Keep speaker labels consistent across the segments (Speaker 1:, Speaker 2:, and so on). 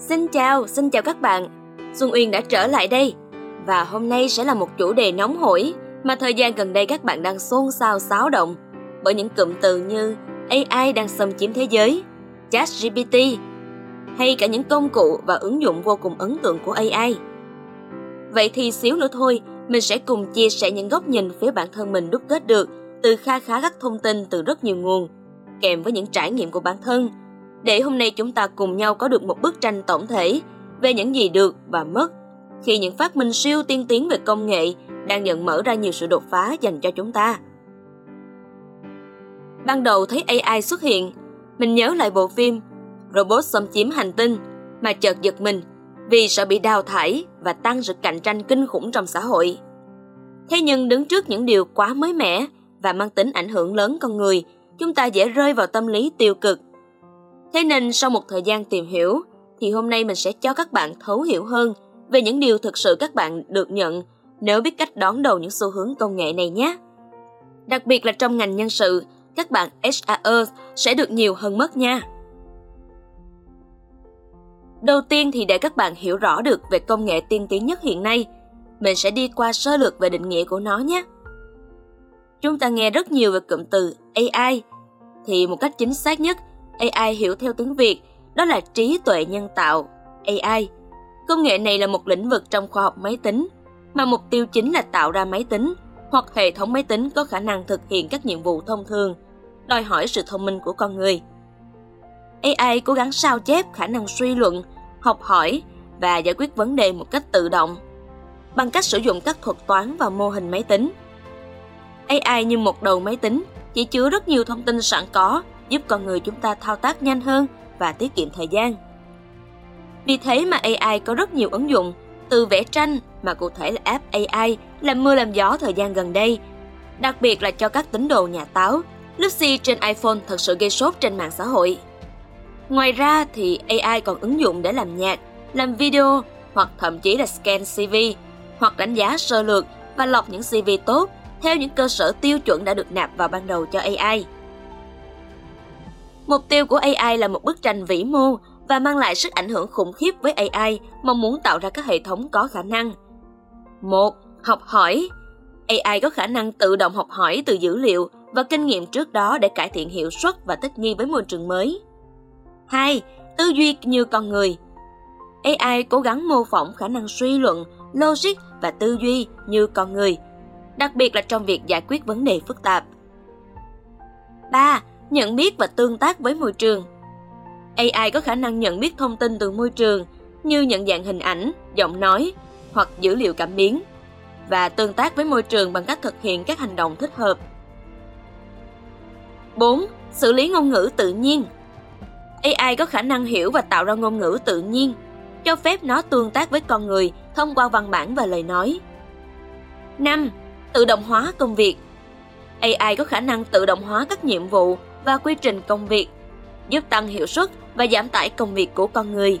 Speaker 1: Xin chào, xin chào các bạn. Xuân Uyên đã trở lại đây và hôm nay sẽ là một chủ đề nóng hổi mà thời gian gần đây các bạn đang xôn xao xáo động bởi những cụm từ như AI đang xâm chiếm thế giới, ChatGPT hay cả những công cụ và ứng dụng vô cùng ấn tượng của AI. Vậy thì xíu nữa thôi, mình sẽ cùng chia sẻ những góc nhìn phía bản thân mình đúc kết được từ kha khá các thông tin từ rất nhiều nguồn, kèm với những trải nghiệm của bản thân, để hôm nay chúng ta cùng nhau có được một bức tranh tổng thể về những gì được và mất khi những phát minh siêu tiên tiến về công nghệ đang nhận mở ra nhiều sự đột phá dành cho chúng ta. Ban đầu thấy AI xuất hiện, mình nhớ lại bộ phim Robot xâm chiếm hành tinh mà chợt giật mình vì sợ bị đào thải và tăng sự cạnh tranh kinh khủng trong xã hội. Thế nhưng đứng trước những điều quá mới mẻ và mang tính ảnh hưởng lớn con người, chúng ta dễ rơi vào tâm lý tiêu cực. Thế nên sau một thời gian tìm hiểu, thì hôm nay mình sẽ cho các bạn thấu hiểu hơn về những điều thực sự các bạn được nhận nếu biết cách đón đầu những xu hướng công nghệ này nhé. Đặc biệt là trong ngành nhân sự, các bạn HR sẽ được nhiều hơn mất nha. Đầu tiên thì để các bạn hiểu rõ được về công nghệ tiên tiến nhất hiện nay, mình sẽ đi qua sơ lược về định nghĩa của nó nhé. Chúng ta nghe rất nhiều về cụm từ AI, thì một cách chính xác nhất, AI hiểu theo tiếng Việt đó là trí tuệ nhân tạo, AI. Công nghệ này là một lĩnh vực trong khoa học máy tính, mà mục tiêu chính là tạo ra máy tính hoặc hệ thống máy tính có khả năng thực hiện các nhiệm vụ thông thường, đòi hỏi sự thông minh của con người. AI cố gắng sao chép khả năng suy luận, học hỏi và giải quyết vấn đề một cách tự động bằng cách sử dụng các thuật toán và mô hình máy tính. AI như một đầu máy tính chỉ chứa rất nhiều thông tin sẵn có giúp con người chúng ta thao tác nhanh hơn và tiết kiệm thời gian. Vì thế mà AI có rất nhiều ứng dụng, từ vẽ tranh mà cụ thể là app AI làm mưa làm gió thời gian gần đây, đặc biệt là cho các tín đồ nhà táo. Lucy trên iPhone thật sự gây sốt trên mạng xã hội. Ngoài ra thì AI còn ứng dụng để làm nhạc, làm video hoặc thậm chí là scan CV hoặc đánh giá sơ lược và lọc những CV tốt theo những cơ sở tiêu chuẩn đã được nạp vào ban đầu cho AI. Mục tiêu của AI là một bức tranh vĩ mô và mang lại sức ảnh hưởng khủng khiếp với AI mong muốn tạo ra các hệ thống có khả năng. một Học hỏi AI có khả năng tự động học hỏi từ dữ liệu và kinh nghiệm trước đó để cải thiện hiệu suất và thích nghi với môi trường mới. 2. Tư duy như con người AI cố gắng mô phỏng khả năng suy luận, logic và tư duy như con người, đặc biệt là trong việc giải quyết vấn đề phức tạp. 3. Nhận biết và tương tác với môi trường AI có khả năng nhận biết thông tin từ môi trường như nhận dạng hình ảnh, giọng nói hoặc dữ liệu cảm biến và tương tác với môi trường bằng cách thực hiện các hành động thích hợp. 4. Xử lý ngôn ngữ tự nhiên AI có khả năng hiểu và tạo ra ngôn ngữ tự nhiên, cho phép nó tương tác với con người thông qua văn bản và lời nói. 5. Tự động hóa công việc AI có khả năng tự động hóa các nhiệm vụ và quy trình công việc, giúp tăng hiệu suất và giảm tải công việc của con người.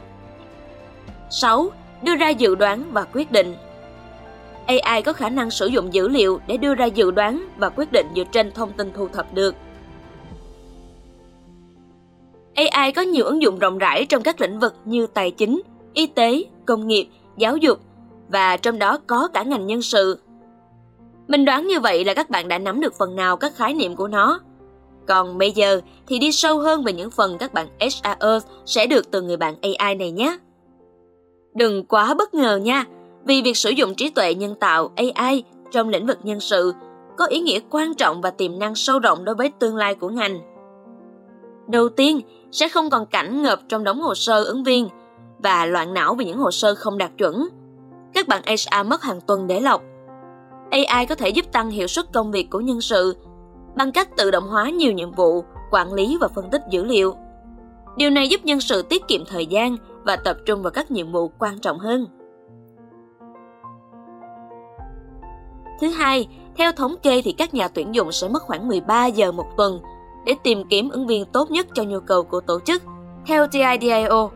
Speaker 1: 6. Đưa ra dự đoán và quyết định AI có khả năng sử dụng dữ liệu để đưa ra dự đoán và quyết định dựa trên thông tin thu thập được. AI có nhiều ứng dụng rộng rãi trong các lĩnh vực như tài chính, y tế, công nghiệp, giáo dục và trong đó có cả ngành nhân sự. Mình đoán như vậy là các bạn đã nắm được phần nào các khái niệm của nó. Còn bây giờ thì đi sâu hơn về những phần các bạn HR sẽ được từ người bạn AI này nhé. Đừng quá bất ngờ nha, vì việc sử dụng trí tuệ nhân tạo AI trong lĩnh vực nhân sự có ý nghĩa quan trọng và tiềm năng sâu rộng đối với tương lai của ngành. Đầu tiên, sẽ không còn cảnh ngập trong đống hồ sơ ứng viên và loạn não vì những hồ sơ không đạt chuẩn. Các bạn HR mất hàng tuần để lọc. AI có thể giúp tăng hiệu suất công việc của nhân sự bằng cách tự động hóa nhiều nhiệm vụ, quản lý và phân tích dữ liệu. Điều này giúp nhân sự tiết kiệm thời gian và tập trung vào các nhiệm vụ quan trọng hơn. Thứ hai, theo thống kê thì các nhà tuyển dụng sẽ mất khoảng 13 giờ một tuần để tìm kiếm ứng viên tốt nhất cho nhu cầu của tổ chức. Theo TIDIO,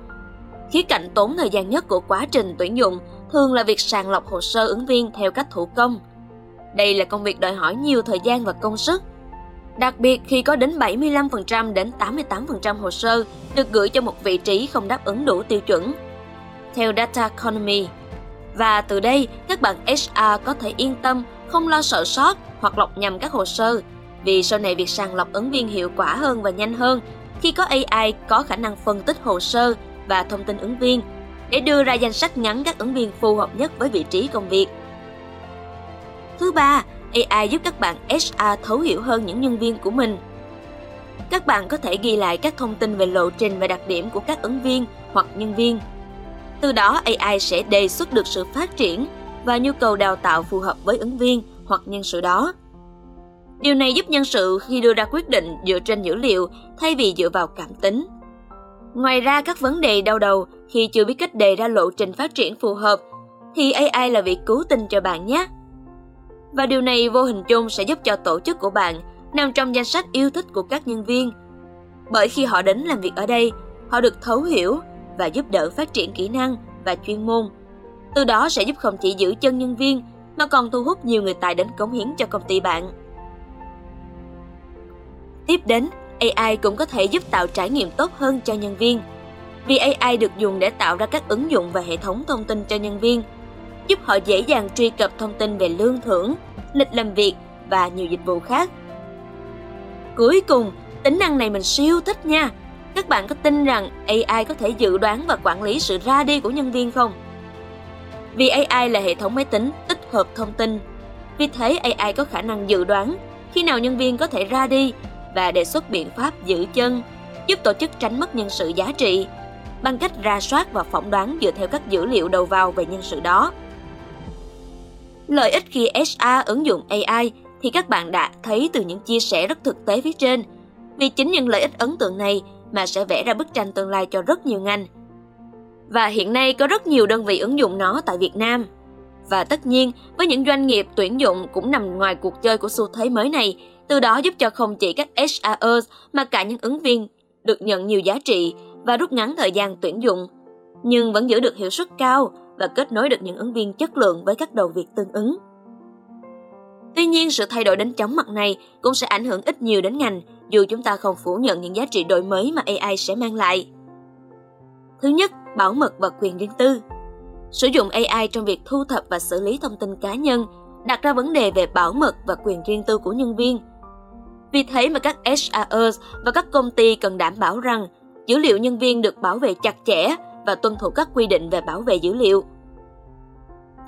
Speaker 1: khía cạnh tốn thời gian nhất của quá trình tuyển dụng thường là việc sàng lọc hồ sơ ứng viên theo cách thủ công. Đây là công việc đòi hỏi nhiều thời gian và công sức. Đặc biệt khi có đến 75% đến 88% hồ sơ được gửi cho một vị trí không đáp ứng đủ tiêu chuẩn theo Data Economy. Và từ đây, các bạn HR có thể yên tâm không lo sợ sót hoặc lọc nhầm các hồ sơ, vì sau này việc sàng lọc ứng viên hiệu quả hơn và nhanh hơn khi có AI có khả năng phân tích hồ sơ và thông tin ứng viên để đưa ra danh sách ngắn các ứng viên phù hợp nhất với vị trí công việc. Thứ ba, AI giúp các bạn HR thấu hiểu hơn những nhân viên của mình. Các bạn có thể ghi lại các thông tin về lộ trình và đặc điểm của các ứng viên hoặc nhân viên. Từ đó AI sẽ đề xuất được sự phát triển và nhu cầu đào tạo phù hợp với ứng viên hoặc nhân sự đó. Điều này giúp nhân sự khi đưa ra quyết định dựa trên dữ liệu thay vì dựa vào cảm tính. Ngoài ra, các vấn đề đau đầu khi chưa biết cách đề ra lộ trình phát triển phù hợp thì AI là việc cứu tinh cho bạn nhé. Và điều này vô hình chung sẽ giúp cho tổ chức của bạn nằm trong danh sách yêu thích của các nhân viên. Bởi khi họ đến làm việc ở đây, họ được thấu hiểu và giúp đỡ phát triển kỹ năng và chuyên môn. Từ đó sẽ giúp không chỉ giữ chân nhân viên mà còn thu hút nhiều người tài đến cống hiến cho công ty bạn. Tiếp đến, AI cũng có thể giúp tạo trải nghiệm tốt hơn cho nhân viên. Vì AI được dùng để tạo ra các ứng dụng và hệ thống thông tin cho nhân viên, giúp họ dễ dàng truy cập thông tin về lương thưởng, lịch làm việc và nhiều dịch vụ khác. Cuối cùng, tính năng này mình siêu thích nha. Các bạn có tin rằng AI có thể dự đoán và quản lý sự ra đi của nhân viên không? Vì AI là hệ thống máy tính tích hợp thông tin, vì thế AI có khả năng dự đoán khi nào nhân viên có thể ra đi và đề xuất biện pháp giữ chân, giúp tổ chức tránh mất nhân sự giá trị bằng cách ra soát và phỏng đoán dựa theo các dữ liệu đầu vào về nhân sự đó. Lợi ích khi HR ứng dụng AI thì các bạn đã thấy từ những chia sẻ rất thực tế phía trên. Vì chính những lợi ích ấn tượng này mà sẽ vẽ ra bức tranh tương lai cho rất nhiều ngành. Và hiện nay có rất nhiều đơn vị ứng dụng nó tại Việt Nam. Và tất nhiên, với những doanh nghiệp tuyển dụng cũng nằm ngoài cuộc chơi của xu thế mới này, từ đó giúp cho không chỉ các HRers mà cả những ứng viên được nhận nhiều giá trị và rút ngắn thời gian tuyển dụng, nhưng vẫn giữ được hiệu suất cao và kết nối được những ứng viên chất lượng với các đầu việc tương ứng. Tuy nhiên, sự thay đổi đến chóng mặt này cũng sẽ ảnh hưởng ít nhiều đến ngành dù chúng ta không phủ nhận những giá trị đổi mới mà AI sẽ mang lại. Thứ nhất, bảo mật và quyền riêng tư. Sử dụng AI trong việc thu thập và xử lý thông tin cá nhân đặt ra vấn đề về bảo mật và quyền riêng tư của nhân viên. Vì thế mà các HRs và các công ty cần đảm bảo rằng dữ liệu nhân viên được bảo vệ chặt chẽ và tuân thủ các quy định về bảo vệ dữ liệu.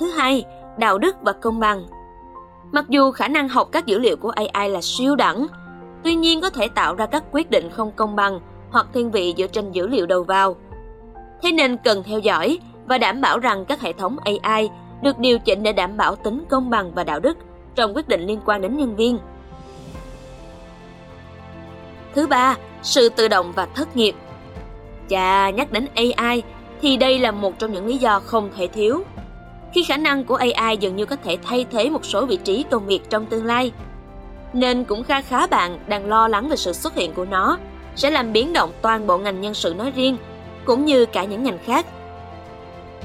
Speaker 1: Thứ hai, đạo đức và công bằng. Mặc dù khả năng học các dữ liệu của AI là siêu đẳng, tuy nhiên có thể tạo ra các quyết định không công bằng hoặc thiên vị dựa trên dữ liệu đầu vào. Thế nên cần theo dõi và đảm bảo rằng các hệ thống AI được điều chỉnh để đảm bảo tính công bằng và đạo đức trong quyết định liên quan đến nhân viên. Thứ ba, sự tự động và thất nghiệp. Chà, nhắc đến AI thì đây là một trong những lý do không thể thiếu. Khi khả năng của AI dường như có thể thay thế một số vị trí công việc trong tương lai, nên cũng khá khá bạn đang lo lắng về sự xuất hiện của nó sẽ làm biến động toàn bộ ngành nhân sự nói riêng, cũng như cả những ngành khác.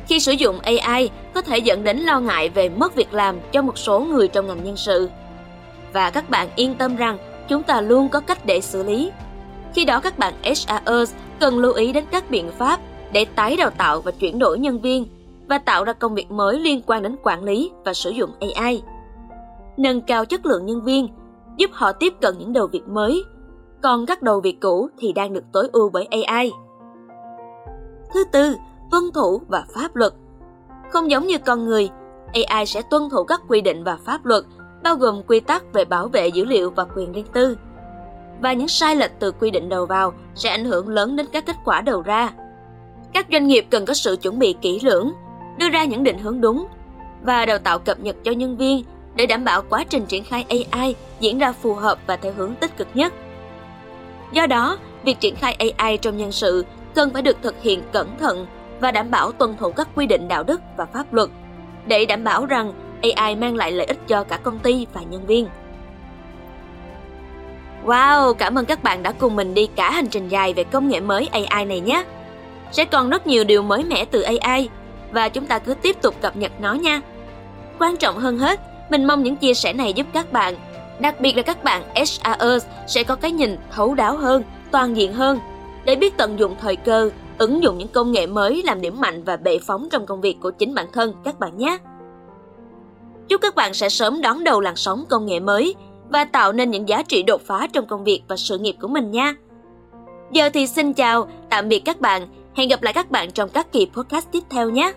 Speaker 1: Khi sử dụng AI có thể dẫn đến lo ngại về mất việc làm cho một số người trong ngành nhân sự. Và các bạn yên tâm rằng chúng ta luôn có cách để xử lý. Khi đó các bạn HRers cần lưu ý đến các biện pháp để tái đào tạo và chuyển đổi nhân viên và tạo ra công việc mới liên quan đến quản lý và sử dụng AI. Nâng cao chất lượng nhân viên, giúp họ tiếp cận những đầu việc mới, còn các đầu việc cũ thì đang được tối ưu bởi AI. Thứ tư, tuân thủ và pháp luật. Không giống như con người, AI sẽ tuân thủ các quy định và pháp luật, bao gồm quy tắc về bảo vệ dữ liệu và quyền riêng tư. Và những sai lệch từ quy định đầu vào sẽ ảnh hưởng lớn đến các kết quả đầu ra. Các doanh nghiệp cần có sự chuẩn bị kỹ lưỡng, đưa ra những định hướng đúng và đào tạo cập nhật cho nhân viên để đảm bảo quá trình triển khai AI diễn ra phù hợp và theo hướng tích cực nhất. Do đó, việc triển khai AI trong nhân sự cần phải được thực hiện cẩn thận và đảm bảo tuân thủ các quy định đạo đức và pháp luật để đảm bảo rằng AI mang lại lợi ích cho cả công ty và nhân viên. Wow, cảm ơn các bạn đã cùng mình đi cả hành trình dài về công nghệ mới AI này nhé. Sẽ còn rất nhiều điều mới mẻ từ AI và chúng ta cứ tiếp tục cập nhật nó nha. Quan trọng hơn hết, mình mong những chia sẻ này giúp các bạn, đặc biệt là các bạn HRers sẽ có cái nhìn thấu đáo hơn, toàn diện hơn để biết tận dụng thời cơ ứng dụng những công nghệ mới làm điểm mạnh và bệ phóng trong công việc của chính bản thân các bạn nhé. Chúc các bạn sẽ sớm đón đầu làn sóng công nghệ mới và tạo nên những giá trị đột phá trong công việc và sự nghiệp của mình nha. Giờ thì xin chào, tạm biệt các bạn. Hẹn gặp lại các bạn trong các kỳ podcast tiếp theo nhé.